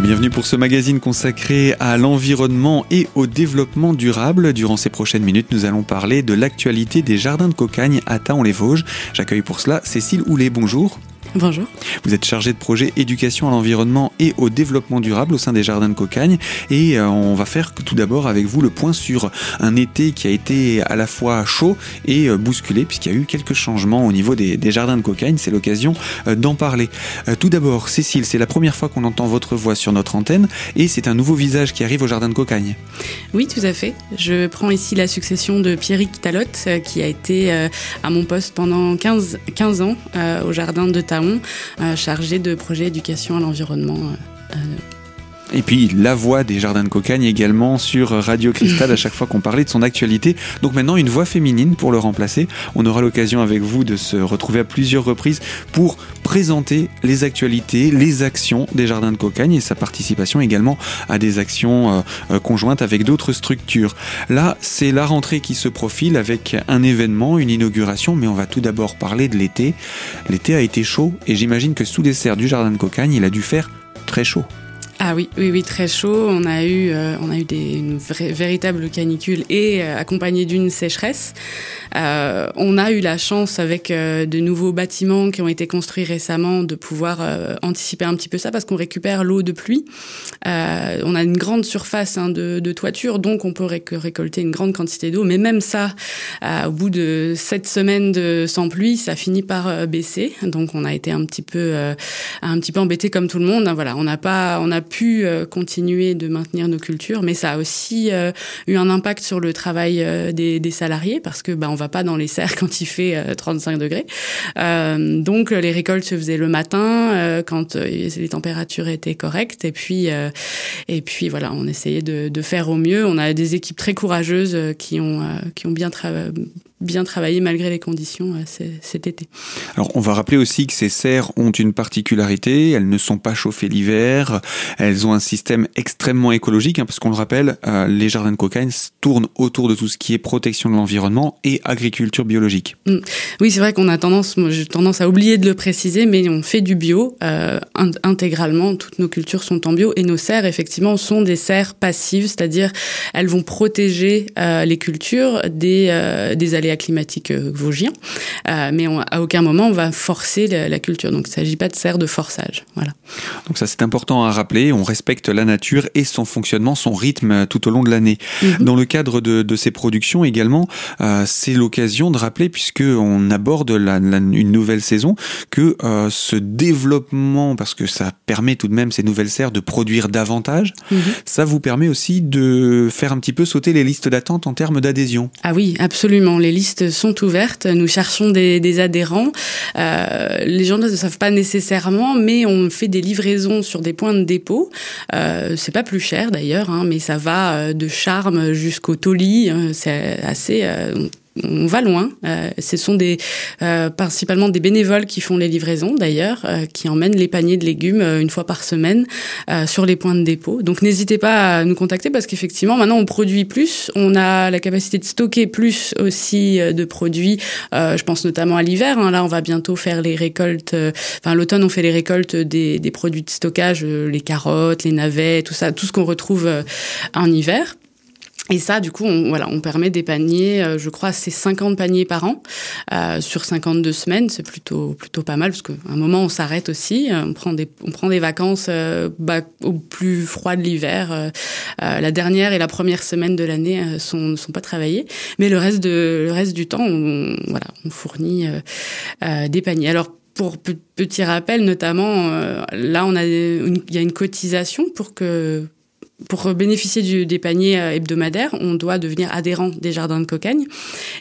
Bienvenue pour ce magazine consacré à l'environnement et au développement durable. Durant ces prochaines minutes, nous allons parler de l'actualité des jardins de Cocagne à Taon-les-Vosges. J'accueille pour cela Cécile Houlet. Bonjour. Bonjour. Vous êtes chargé de projet éducation à l'environnement et au développement durable au sein des Jardins de Cocagne. Et euh, on va faire tout d'abord avec vous le point sur un été qui a été à la fois chaud et euh, bousculé, puisqu'il y a eu quelques changements au niveau des, Jardins de Cocagne. C'est l'occasion euh, d'en parler. Tout d'abord, Cécile, c'est la première fois qu'on entend votre voix sur notre antenne et c'est un nouveau visage qui arrive au Jardin de Cocagne. Oui, tout à fait. Je prends ici la succession de Pierrick Talotte, qui a été à mon poste pendant 15, 15 ans au Jardin de Taon euh, chargé de projet éducation à l'environnement. Euh, euh, et puis la voix des Jardins de Cocagne également sur Radio Cristal à chaque fois qu'on parlait de son actualité. Donc maintenant une voix féminine pour le remplacer. On aura l'occasion avec vous de se retrouver à plusieurs reprises pour présenter les actualités, les actions des Jardins de Cocagne et sa participation également à des actions conjointes avec d'autres structures. Là, c'est la rentrée qui se profile avec un événement, une inauguration, mais on va tout d'abord parler de l'été. L'été a été chaud et j'imagine que sous les serres du Jardin de Cocagne, il a dû faire très chaud. Ah oui, oui, oui, très chaud. On a eu, euh, on a eu des, une véritable canicule et euh, accompagnée d'une sécheresse. Euh, on a eu la chance avec euh, de nouveaux bâtiments qui ont été construits récemment de pouvoir anticiper un petit peu ça parce qu'on récupère l'eau de pluie. on a une grande surface hein, de, de, toiture, donc on peut récolter une grande quantité d'eau. Mais même ça, au bout de sept semaines de sans pluie, ça finit par baisser. Donc on a été un petit peu, un petit peu embêté comme tout le monde. Voilà, on n'a pas, on a pu euh, continuer de maintenir nos cultures, mais ça a aussi euh, eu un impact sur le travail euh, des, salariés parce que bah, on va pas dans les serres quand il fait 35 degrés. donc les récoltes se faisaient le matin quand les températures étaient correctes et puis et puis voilà, on essayait de, faire au mieux. On a des équipes très courageuses qui ont qui ont bien travaillé bien travaillé malgré les conditions euh, cet été. Alors on va rappeler aussi que ces serres ont une particularité, elles ne sont pas chauffées l'hiver, elles ont un système extrêmement écologique, hein, parce qu'on le rappelle, euh, les jardins de cocagne tournent autour de tout ce qui est protection de l'environnement et agriculture biologique. Mm. Oui, c'est vrai qu'on a tendance, moi j'ai tendance à oublier de le préciser, mais on fait du bio euh, intégralement, toutes nos cultures sont en bio et nos serres effectivement sont des serres passives, c'est-à-dire elles vont protéger les cultures des, des aléas climatique euh, vosgien, euh, mais à aucun moment on va forcer la, culture. Donc il ne s'agit pas de serre de forçage. Voilà. Donc ça c'est important à rappeler, on respecte la nature et son fonctionnement, son rythme euh, tout au long de l'année. Mhm. Dans le cadre de, ces productions également, c'est l'occasion de rappeler, puisqu'on aborde une nouvelle saison, que ce développement, parce que ça permet tout de même ces nouvelles serres de produire davantage, mhm. ça vous permet aussi de faire un petit peu sauter les listes d'attente en termes d'adhésion. Ah oui, absolument. Les listes sont ouvertes. Nous cherchons des, adhérents. Euh, les gens ne le savent pas nécessairement, mais on fait des livraisons sur des points de dépôt. Euh, c'est pas plus cher d'ailleurs, hein, mais ça va euh, de Charme jusqu'au Toli. Euh, c'est assez on va loin. Euh, ce sont des euh, principalement des bénévoles qui font les livraisons d'ailleurs, euh, qui emmènent les paniers de légumes une fois par semaine sur les points de dépôt. Donc n'hésitez pas à nous contacter parce qu'effectivement maintenant on produit plus, on a la capacité de stocker plus aussi de produits. je pense notamment à l'hiver. Hein. Là on va bientôt faire les récoltes. Enfin l'automne on fait les récoltes des, des produits de stockage, les carottes, les navets, tout ça, tout ce qu'on retrouve en hiver. Et ça, du coup, on, voilà, on permet des paniers, euh, je crois, c'est 50 paniers par an euh, sur 52 semaines. C'est plutôt plutôt pas mal parce qu'à un moment, on s'arrête aussi. Euh, on prend des on prend des vacances euh, bah, au plus froid de l'hiver. la dernière et la première semaine de l'année sont sont pas travaillées, mais le reste de le reste du temps, on, voilà, on fournit des paniers. Alors pour petit rappel, notamment, là, on a il y a une cotisation pour que pour bénéficier du, des paniers euh, hebdomadaires, on doit devenir adhérent des jardins de Cocagne.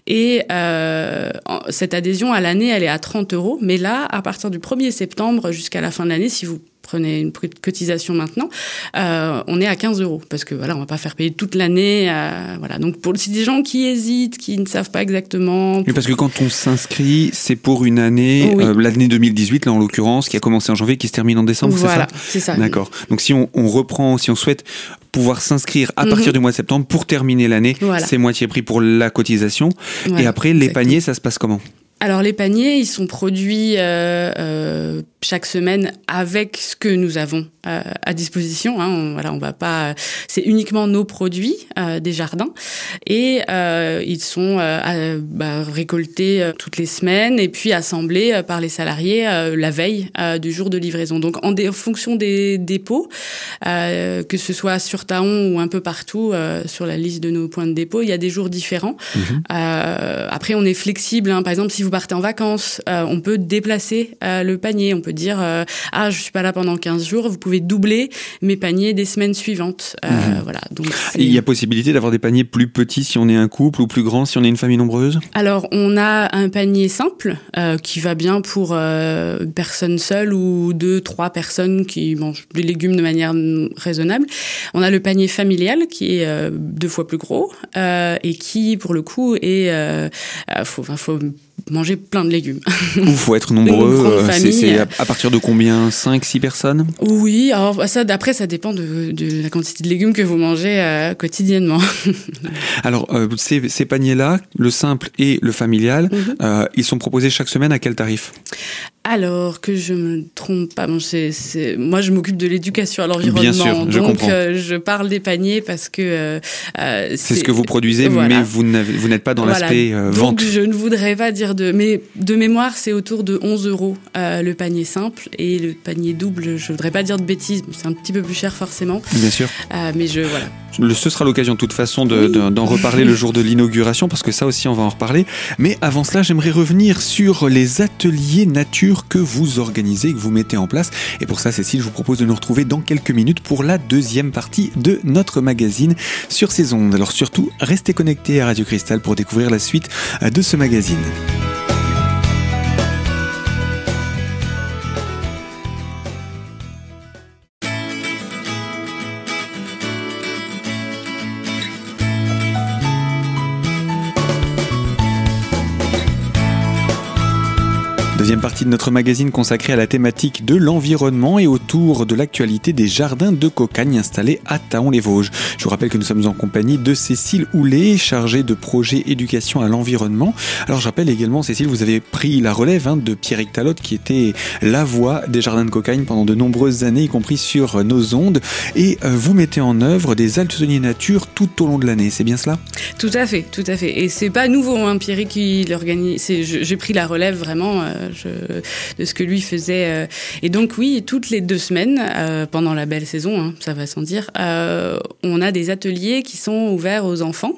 Et euh, cette adhésion à l'année, elle est à 30 euros. Mais là, à partir du 1er septembre jusqu'à la fin de l'année, si vous prenez une cotisation maintenant, euh, on est à 15 euros parce que voilà, on va pas faire payer toute l'année. Euh, voilà, donc pour si des gens qui hésitent, qui ne savent pas exactement. Parce que quand on s'inscrit, c'est pour une année, euh, l'année 2018 là en l'occurrence, qui a commencé en janvier, qui se termine en décembre, voilà, c'est ça. D'accord. Donc si on, on, reprend, si on souhaite pouvoir s'inscrire à partir mhm. du mois de septembre pour terminer l'année, c'est moitié prix pour la cotisation. Et après, les paniers, ça se passe comment? Alors les paniers, ils sont produits euh, euh, chaque semaine avec ce que nous avons à disposition. Hein. On, voilà, on va pas. C'est uniquement nos produits des jardins et ils sont bah, récoltés toutes les semaines et puis assemblés par les salariés la veille du jour de livraison. Donc en, en fonction des dépôts, que ce soit sur Taon ou un peu partout sur la liste de nos points de dépôt, il y a des jours différents. Mhm. après, on est flexible. Hein. Par exemple, si vous partez en vacances, on peut déplacer le panier. On peut dire ah je suis pas là pendant 15 jours, vous pouvez doubler mes paniers des semaines suivantes. Euh, mhm. Voilà. Donc il y a possibilité d'avoir des paniers plus petits si on est un couple ou plus grands si on est une famille nombreuse? Alors on a un panier simple euh, qui va bien pour euh, une personne seule ou deux trois personnes qui mangent des légumes de manière raisonnable. On a le panier familial qui est deux fois plus gros et qui pour le coup est faut, faut manger plein de légumes. Il faut être nombreux. Euh, c'est à, partir de combien? 5, 6 personnes? Oui, alors bah, ça, d'après, ça dépend de, la quantité de légumes que vous mangez euh, quotidiennement. alors, euh, ces, ces paniers-là, le simple et le familial, mhm. ils sont proposés chaque semaine à quel tarif? Alors que je me trompe pas, bon, moi je m'occupe de l'éducation à l'environnement, donc euh, je parle des paniers parce que euh, euh, c'est ce que vous produisez, mais vous n'êtes pas dans l'aspect vente. Donc je ne voudrais pas dire de, mais de mémoire c'est autour de 11 euros le panier simple et le panier double, je voudrais pas dire de bêtises, c'est un petit peu plus cher forcément. Bien sûr. mais je voilà. Ce sera l'occasion de toute façon d'en reparler le jour de l'inauguration parce que ça aussi on va en reparler. Mais avant cela, j'aimerais revenir sur les ateliers nature que vous organisez, que vous mettez en place. Et pour ça, Cécile, je vous propose de nous retrouver dans quelques minutes pour la deuxième partie de notre magazine sur ces ondes. Alors surtout, restez connectés à Radio Cristal pour découvrir la suite de ce magazine. Deuxième partie de notre magazine consacrée à la thématique de l'environnement et autour de l'actualité des jardins de cocagne installés à Taon-les-Vosges. Je vous rappelle que nous sommes en compagnie de Cécile Houlet, chargée de projet éducation à l'environnement. Alors je rappelle également, Cécile, vous avez pris la relève hein, de Pierrick Talotte qui était la voix des jardins de cocagne pendant de nombreuses années, y compris sur nos ondes. Et euh, vous mettez en œuvre des ateliers nature tout au long de l'année, c'est bien cela? Tout à fait, tout à fait. Et c'est pas nouveau, hein, Pierrick qui l'organise. J'ai pris la relève vraiment. Euh, de ce que lui faisait. Euh. Et donc oui, toutes les deux semaines, euh, pendant la belle saison, hein, ça va sans dire, euh, on a des ateliers qui sont ouverts aux enfants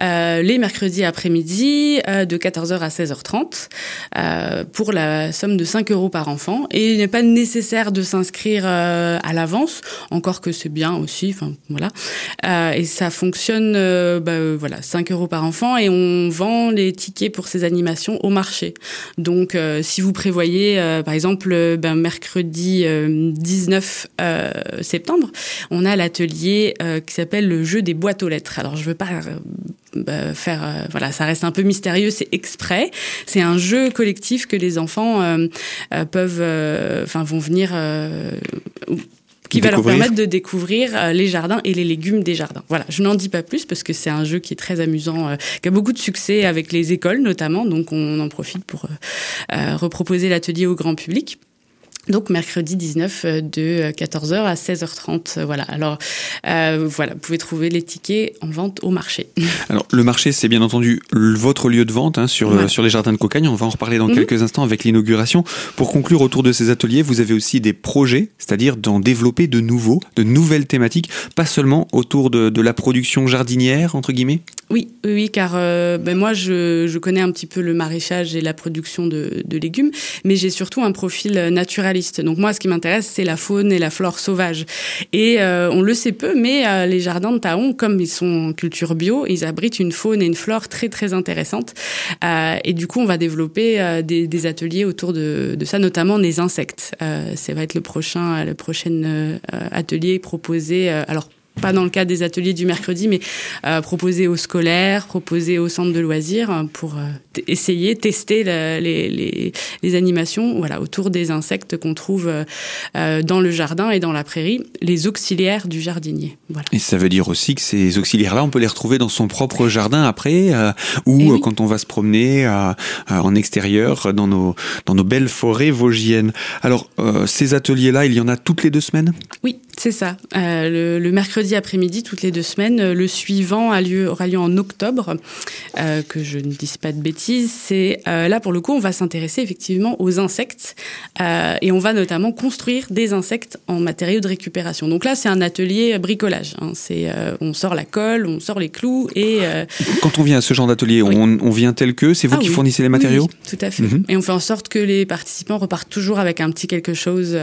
les mercredis après-midi de 14h à 16h30 pour la somme de 5 euros par enfant. Et il n'est pas nécessaire de s'inscrire à l'avance, encore que c'est bien aussi. Enfin voilà. et ça fonctionne, bah, voilà, 5 euros par enfant et on vend les tickets pour ces animations au marché. Donc vous prévoyez, euh, par exemple, euh, ben, mercredi 19 euh, septembre, on a l'atelier qui s'appelle le jeu des boîtes aux lettres. Alors, je veux pas bah, faire, voilà, ça reste un peu mystérieux, c'est exprès. C'est un jeu collectif que les enfants peuvent, enfin, vont venir qui va leur permettre de découvrir euh, les jardins et les légumes des jardins. Voilà, je n'en dis pas plus parce que c'est un jeu qui est très amusant, euh, qui a beaucoup de succès avec les écoles notamment, donc on en profite pour euh, reproposer l'atelier au grand public. Donc mercredi 19 euh, de 14h à 16h30. Euh, voilà. Alors euh, voilà, vous pouvez trouver les tickets en vente au marché. Alors le marché, c'est bien entendu votre lieu de vente hein, sur sur les jardins de Cocagne. On va en reparler dans mhm. quelques instants avec l'inauguration. Pour conclure autour de ces ateliers, vous avez aussi des projets, c'est-à-dire d'en développer de nouveaux, de nouvelles thématiques, pas seulement autour de, de la production jardinière entre guillemets? Oui, oui, car ben moi je, je connais un petit peu le maraîchage et la production de, de légumes, mais j'ai surtout un profil naturel donc moi, ce qui m'intéresse, c'est la faune et la flore sauvage. Et euh, on le sait peu, mais euh, les jardins de Taon, comme ils sont en culture bio, ils abritent une faune et une flore très très intéressantes. Euh, et du coup, on va développer des, ateliers autour de, ça, notamment des insectes. ça va être le prochain, le prochain atelier proposé. alors pas dans le cadre des ateliers du mercredi, mais proposé aux scolaires, proposé aux centres de loisirs pour essayer, tester les, les, animations voilà, autour des insectes qu'on trouve euh, dans le jardin et dans la prairie, les auxiliaires du jardinier. Voilà. Et ça veut dire aussi que ces auxiliaires-là, on peut les retrouver dans son propre jardin après, euh, ou eh quand on va se promener en extérieur dans nos, dans nos belles forêts vosgiennes. Alors, ces ateliers-là, il y en a toutes les deux semaines? Oui, c'est ça. Le, le, mercredi après-midi, toutes les deux semaines. Le suivant a lieu, aura lieu en octobre, que je ne dise pas de bêtises c'est euh, là pour le coup, on va s'intéresser effectivement aux insectes euh, et on va notamment construire des insectes en matériaux de récupération. Donc là, c'est un atelier bricolage. Hein. C'est euh, on sort la colle, on sort les clous et quand on vient à ce genre d'atelier, on, vient tel que c'est vous ah qui fournissez les matériaux. tout à fait. Mhm. Et on fait en sorte que les participants repartent toujours avec un petit quelque chose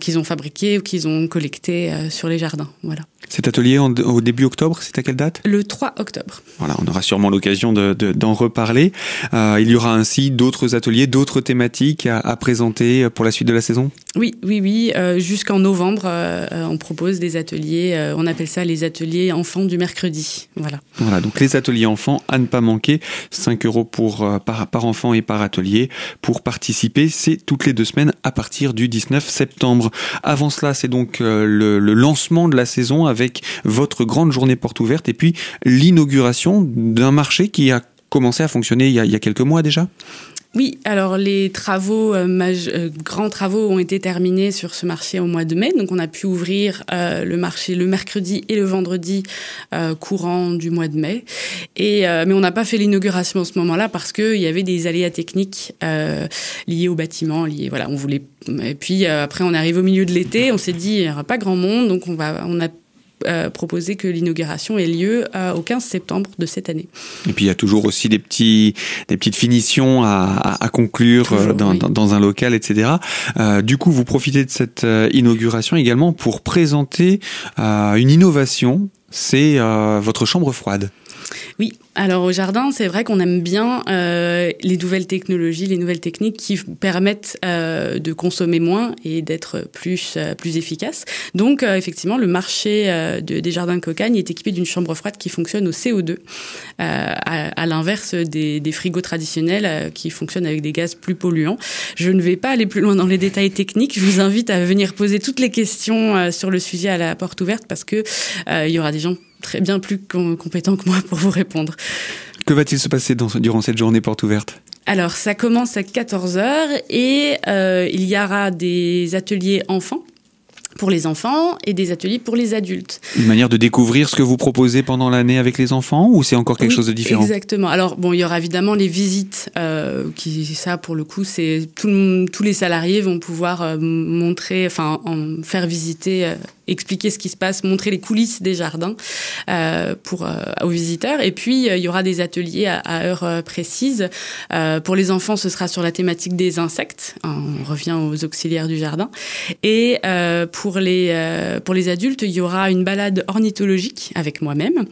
qu'ils ont fabriqué ou qu'ils ont collecté sur les jardins. Voilà. Cet atelier au début octobre, c'est à quelle date? Le 3 octobre. Voilà, on aura sûrement l'occasion d'en reparler. Euh, il y aura ainsi d'autres ateliers, d'autres thématiques à, présenter pour la suite de la saison? Oui, oui, oui. Euh, jusqu'en novembre, euh, on propose des ateliers, on appelle ça les ateliers enfants du mercredi. Voilà. Voilà, donc les ateliers enfants à ne pas manquer, 5 euros pour, par, par enfant et par atelier. Pour participer, c'est toutes les deux semaines à partir du 19 septembre. Avant cela, c'est donc le, le lancement de la saison avec votre grande journée porte ouverte et puis l'inauguration d'un marché qui a commencé à fonctionner il y a, quelques mois déjà? Oui, alors les travaux, euh, euh, grands travaux ont été terminés sur ce marché au mois de mai, donc on a pu ouvrir euh, le marché le mercredi et le vendredi courant du mois de mai. Et mais on n'a pas fait l'inauguration en ce moment-là parce qu'il y avait des aléas techniques liés au bâtiment, liés voilà, on voulait. Et puis après on arrive au milieu de l'été, on s'est dit il n'y aura pas grand monde, donc on va, on a euh, proposer que l'inauguration ait lieu euh, au 15 septembre de cette année. Et puis il y a toujours aussi des, petits, des petites finitions à, à, conclure euh, dans, dans, un local, etc. du coup, vous profitez de cette inauguration également pour présenter une innovation, c'est votre chambre froide. Oui, alors au jardin, c'est vrai qu'on aime bien euh, les nouvelles technologies, les nouvelles techniques qui permettent euh, de consommer moins et d'être plus euh, plus efficace. Donc effectivement, le marché des jardins Cocagne est équipé d'une chambre froide qui fonctionne au CO2, à, l'inverse des, des, frigos traditionnels qui fonctionnent avec des gaz plus polluants. Je ne vais pas aller plus loin dans les détails techniques. Je vous invite à venir poser toutes les questions sur le sujet à la porte ouverte parce que il y aura des gens très bien plus compétent que moi pour vous répondre. Que va-t-il se passer durant cette journée porte ouverte? Alors, ça commence à 14h et euh, il y aura des ateliers enfants pour les enfants et des ateliers pour les adultes. Une manière de découvrir ce que vous proposez pendant l'année avec les enfants ou c'est encore quelque chose de différent? Exactement. Alors bon, il y aura évidemment les visites euh, qui ça pour le coup c'est tous les salariés vont pouvoir euh, montrer, enfin en faire visiter euh, expliquer ce qui se passe, montrer les coulisses des jardins euh, pour euh, aux visiteurs. Et puis euh, il y aura des ateliers à, à heure précise. pour les enfants, ce sera sur la thématique des insectes. On revient aux auxiliaires du jardin. Et pour les pour les adultes, il y aura une balade ornithologique avec moi-même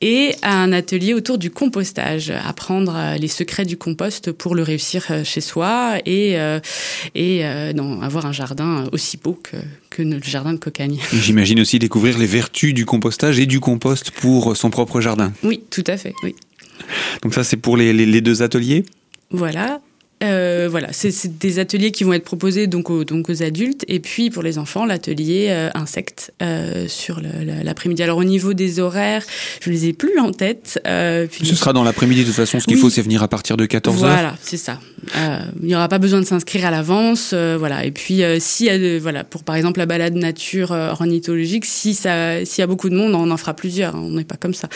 et un atelier autour du compostage, apprendre les secrets du compost pour le réussir chez soi et et non, avoir un jardin aussi beau que que le jardin de Cocagne. J'imagine aussi découvrir les vertus du compostage et du compost pour son propre jardin. Oui, tout à fait, oui. Donc ça, c'est pour les, les, deux ateliers? Voilà. Euh, voilà, c'est des ateliers qui vont être proposés donc aux, donc aux adultes et puis pour les enfants l'atelier euh, insectes euh, sur l'après-midi. Alors au niveau des horaires, je les ai plus en tête. Ce sera dans l'après-midi de toute façon. Ce qu'il faut, c'est venir à partir de 14 h Voilà, c'est ça. il n'y aura pas besoin de s'inscrire à l'avance, voilà. Et puis si voilà pour par exemple la balade nature ornithologique, si ça s'il y a beaucoup de monde, on en fera plusieurs. Hein. on n'est pas comme ça.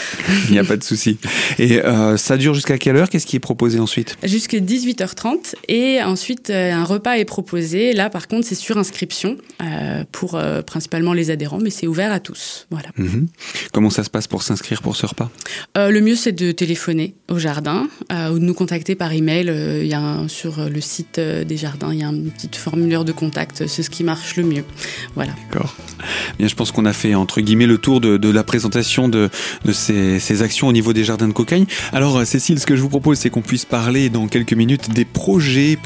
il n'y a pas de souci. Et ça dure jusqu'à quelle heure? Qu'est-ce qui est proposé ensuite? Jusqu'à 18h30 et ensuite euh, un repas est proposé. Là par contre c'est sur inscription euh, pour euh, principalement les adhérents mais c'est ouvert à tous. Voilà. Mhm. Comment ça se passe pour s'inscrire pour ce repas? Le mieux c'est de téléphoner au jardin ou de nous contacter par email. Il y a sur le site des jardins il y a un petit formulaire de contact. C'est ce qui marche le mieux. Voilà. D'accord. Bien je pense qu'on a fait entre guillemets le tour de, la présentation de, de ces, ces, actions au niveau des jardins de cocagne. Alors Cécile ce que je vous propose c'est qu'on puisse parler dans quelques minutes des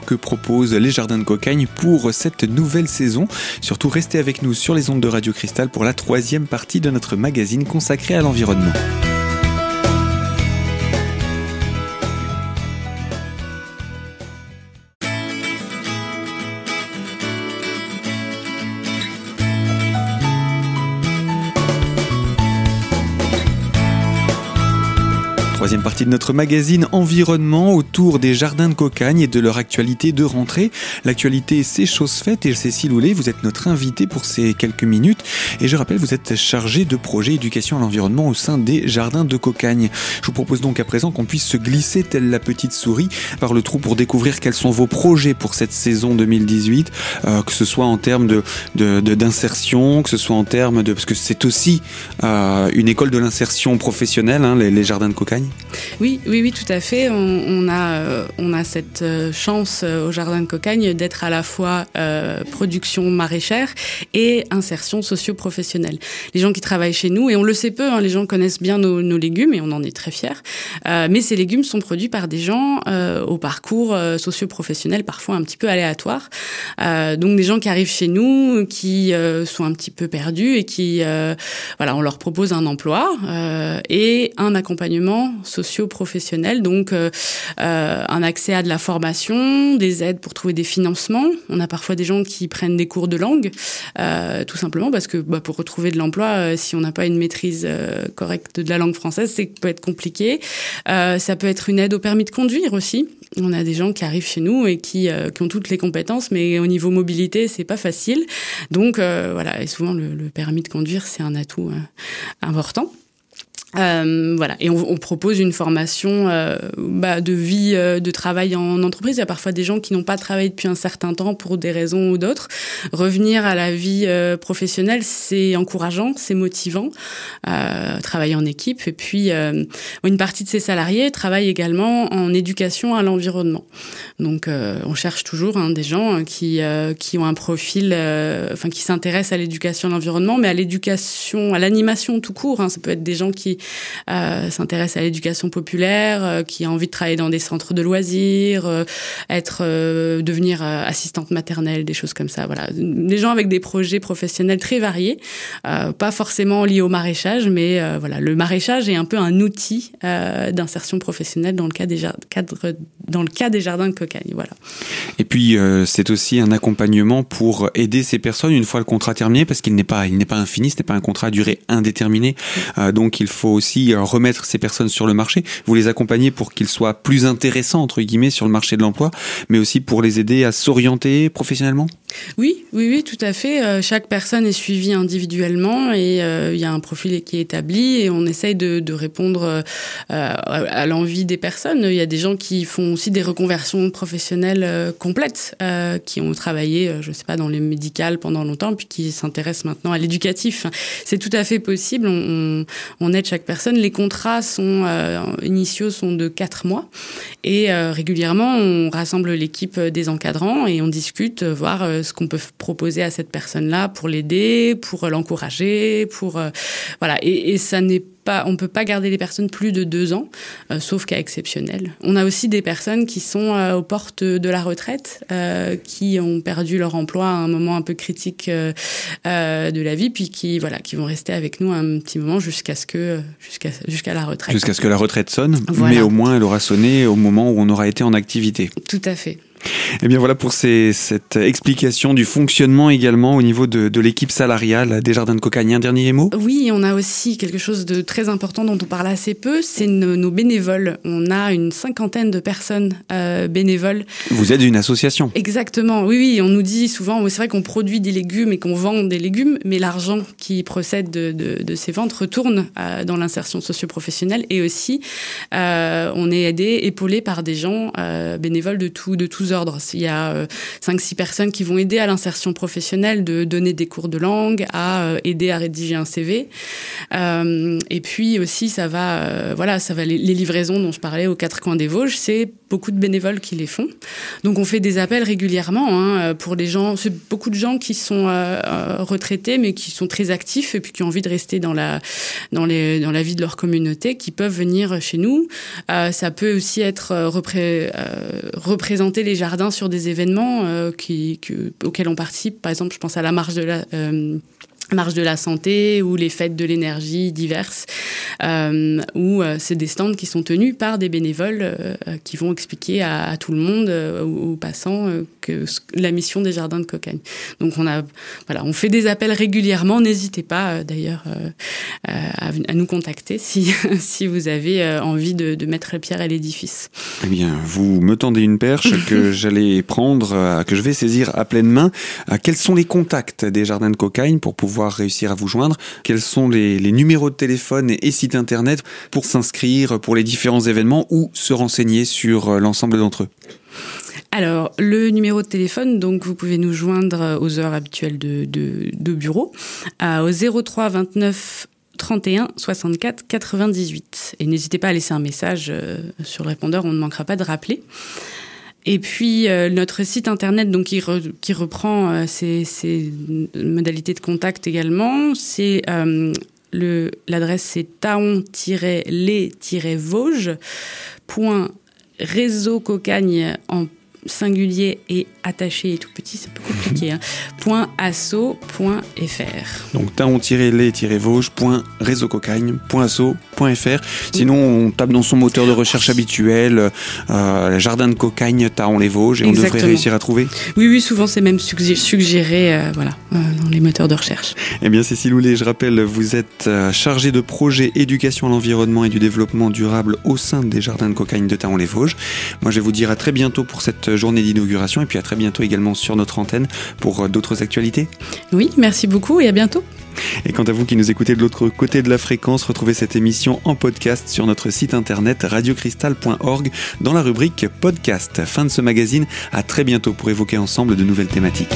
que proposent les Jardins de Cocagne pour cette nouvelle saison. Surtout restez avec nous sur les ondes de Radio Cristal pour la troisième partie de notre magazine consacré à l'environnement. Troisième partie de notre magazine Environnement autour des jardins de Cocagne et de leur actualité de rentrée. L'actualité, c'est chose faite et Cécile Houlet, vous êtes notre invitée pour ces quelques minutes. Et je rappelle, vous êtes chargée de projet éducation à l'environnement au sein des jardins de Cocagne. Je vous propose donc à présent qu'on puisse se glisser telle la petite souris par le trou pour découvrir quels sont vos projets pour cette saison 2018, euh, que ce soit en termes de, d'insertion, que ce soit en termes de... Parce que c'est aussi euh, une école de l'insertion professionnelle, hein, les jardins de Cocagne oui, oui, oui, tout à fait. On, a, euh, on a cette euh, chance euh, au Jardin de Cocagne d'être à la fois production maraîchère et insertion socio-professionnelle. Les gens qui travaillent chez nous, et on le sait peu, hein, les gens connaissent bien nos, légumes et on en est très fiers, mais ces légumes sont produits par des gens au parcours socio-professionnel parfois un petit peu aléatoire. donc des gens qui arrivent chez nous, qui sont un petit peu perdus et qui, voilà, on leur propose un emploi et un accompagnement socio-professionnels, donc euh, euh, un accès à de la formation, des aides pour trouver des financements. On a parfois des gens qui prennent des cours de langue, euh, tout simplement parce que bah, pour retrouver de l'emploi, si on n'a pas une maîtrise correcte de la langue française, c'est peut être compliqué. ça peut être une aide au permis de conduire aussi. On a des gens qui arrivent chez nous et qui, qui ont toutes les compétences, mais au niveau mobilité, c'est pas facile. Donc voilà, et souvent le permis de conduire, c'est un atout important. Euh, voilà, et on, on, propose une formation euh, bah, de vie, euh, de travail en entreprise. Il y a parfois des gens qui n'ont pas travaillé depuis un certain temps pour des raisons ou d'autres. Revenir à la vie euh, professionnelle, c'est encourageant, c'est motivant. travailler en équipe, et puis une partie de ces salariés travaillent également en éducation à l'environnement. Donc, on cherche toujours hein, des gens qui qui ont un profil, enfin qui s'intéressent à l'éducation à l'environnement, mais à l'éducation, à l'animation tout court. Hein. Ça peut être des gens qui euh, s'intéresse à l'éducation populaire, euh, qui a envie de travailler dans des centres de loisirs, euh, être devenir assistante maternelle, des choses comme ça. Voilà, des gens avec des projets professionnels très variés, pas forcément liés au maraîchage, mais voilà, le maraîchage est un peu un outil d'insertion professionnelle dans le cas des cadre, dans le cas des jardins de cocagne. Voilà. Et puis c'est aussi un accompagnement pour aider ces personnes une fois le contrat terminé, parce qu'il n'est pas il n'est pas infini, ce n'est pas un contrat à durée indéterminée, donc il faut aussi euh, remettre ces personnes sur le marché. Vous les accompagnez pour qu'ils soient plus intéressants, entre guillemets, sur le marché de l'emploi, mais aussi pour les aider à s'orienter professionnellement? Oui, oui, oui, tout à fait. Euh, chaque personne est suivie individuellement et euh, il y a un profil qui est établi et on essaye de, répondre à l'envie des personnes. Il y a des gens qui font aussi des reconversions professionnelles complètes, qui ont travaillé, je ne sais pas, dans les médicales pendant longtemps, puis qui s'intéressent maintenant à l'éducatif. C'est tout à fait possible. On, on aide chaque personne. Les contrats sont euh, initiaux sont de quatre mois et euh, régulièrement on rassemble l'équipe des encadrants et on discute, euh, voir ce qu'on peut proposer à cette personne-là pour l'aider, pour l'encourager, pour voilà. Et, et ça n'est on peut pas garder les personnes plus de deux ans, euh, sauf cas exceptionnel. On a aussi des personnes qui sont euh, aux portes de la retraite, euh, qui ont perdu leur emploi à un moment un peu critique de la vie, puis qui voilà, qui vont rester avec nous un petit moment jusqu'à ce que jusqu'à jusqu'à la retraite. Jusqu'à ce que la retraite sonne, mais au moins elle aura sonné au moment où on aura été en activité. Tout à fait. Et eh bien voilà pour cette explication du fonctionnement également au niveau de, l'équipe salariale des Jardins de Cocagne. Un dernier mot? Oui, on a aussi quelque chose de très important dont on parle assez peu, c'est nos, bénévoles. On a une cinquantaine de personnes euh, bénévoles. Vous êtes une association Exactement, oui, oui. On nous dit souvent, c'est vrai qu'on produit des légumes et qu'on vend des légumes, mais l'argent qui procède de, ces ventes retourne euh, dans l'insertion socio-professionnelle et aussi euh, on est aidé, épaulé par des gens bénévoles de, tout, de tous ordres. Il y a 5-6 euh, personnes qui vont aider à l'insertion professionnelle, de donner des cours de langue, à euh, aider à rédiger un CV. Euh, et puis aussi, ça va, voilà, ça va les, livraisons dont je parlais aux quatre coins des Vosges, c'est beaucoup de bénévoles qui les font. Donc on fait des appels régulièrement hein, pour les gens. C'est beaucoup de gens qui sont retraités mais qui sont très actifs et puis qui ont envie de rester dans la dans la vie de leur communauté, qui peuvent venir chez nous. ça peut aussi être repré, représenter les jardins sur des événements euh, auxquels on participe. Par exemple, je pense à la marche de la, euh, marche de la santé ou les fêtes de l'énergie diverses, euh, où euh, c'est des stands qui sont tenus par des bénévoles euh, qui vont expliquer à, à tout le monde, euh, aux, aux passants, que la mission des jardins de Cocagne. Donc on a, voilà, on fait des appels régulièrement. N'hésitez pas d'ailleurs à, à nous contacter si si vous avez envie de, de mettre la pierre à l'édifice. Eh bien, vous me tendez une perche que j'allais prendre, que je vais saisir à pleine main. Quels sont les contacts des jardins de cocagne pour pouvoir réussir à vous joindre Quels sont les, numéros de téléphone et, et sites internet pour s'inscrire pour les différents événements ou se renseigner sur euh, l'ensemble d'entre eux? Alors, le numéro de téléphone, donc vous pouvez nous joindre euh, aux heures habituelles de, bureau, au 03 29 31 64 98. Et n'hésitez pas à laisser un message euh, sur le répondeur, on ne manquera pas de rappeler. Et puis euh, notre site internet, donc qui, re- qui reprend euh, ces, modalités de contact également, c'est euh, l'adresse c'est taon-les-vosges réseau cocagne en singulier et attaché et tout petit, c'est un peu compliqué, hein, point asso.fr. Donc taon-les-vosges.réseaucocagne.asso.fr Sinon, on tape dans son moteur de recherche habituel euh, Jardin de Cocagne, Taon-les-Vosges et on devrait réussir à trouver. Oui, oui, souvent c'est même suggé- suggéré euh, voilà, euh, dans les moteurs de recherche. Eh bien, Cécile Houlet, je rappelle, vous êtes euh, chargée de projet éducation à l'environnement et du développement durable au sein des jardins de cocagne de Taon-les-Vosges. Moi, je vais vous dire à très bientôt pour cette journée d'inauguration et puis à très bientôt également sur notre antenne pour euh, d'autres actualités. Oui, merci beaucoup et à bientôt. Et quant à vous qui nous écoutez de l'autre côté de la fréquence, retrouvez cette émission en podcast sur notre site internet radiocristal.org dans la rubrique podcast. Fin de ce magazine, à très bientôt pour évoquer ensemble de nouvelles thématiques.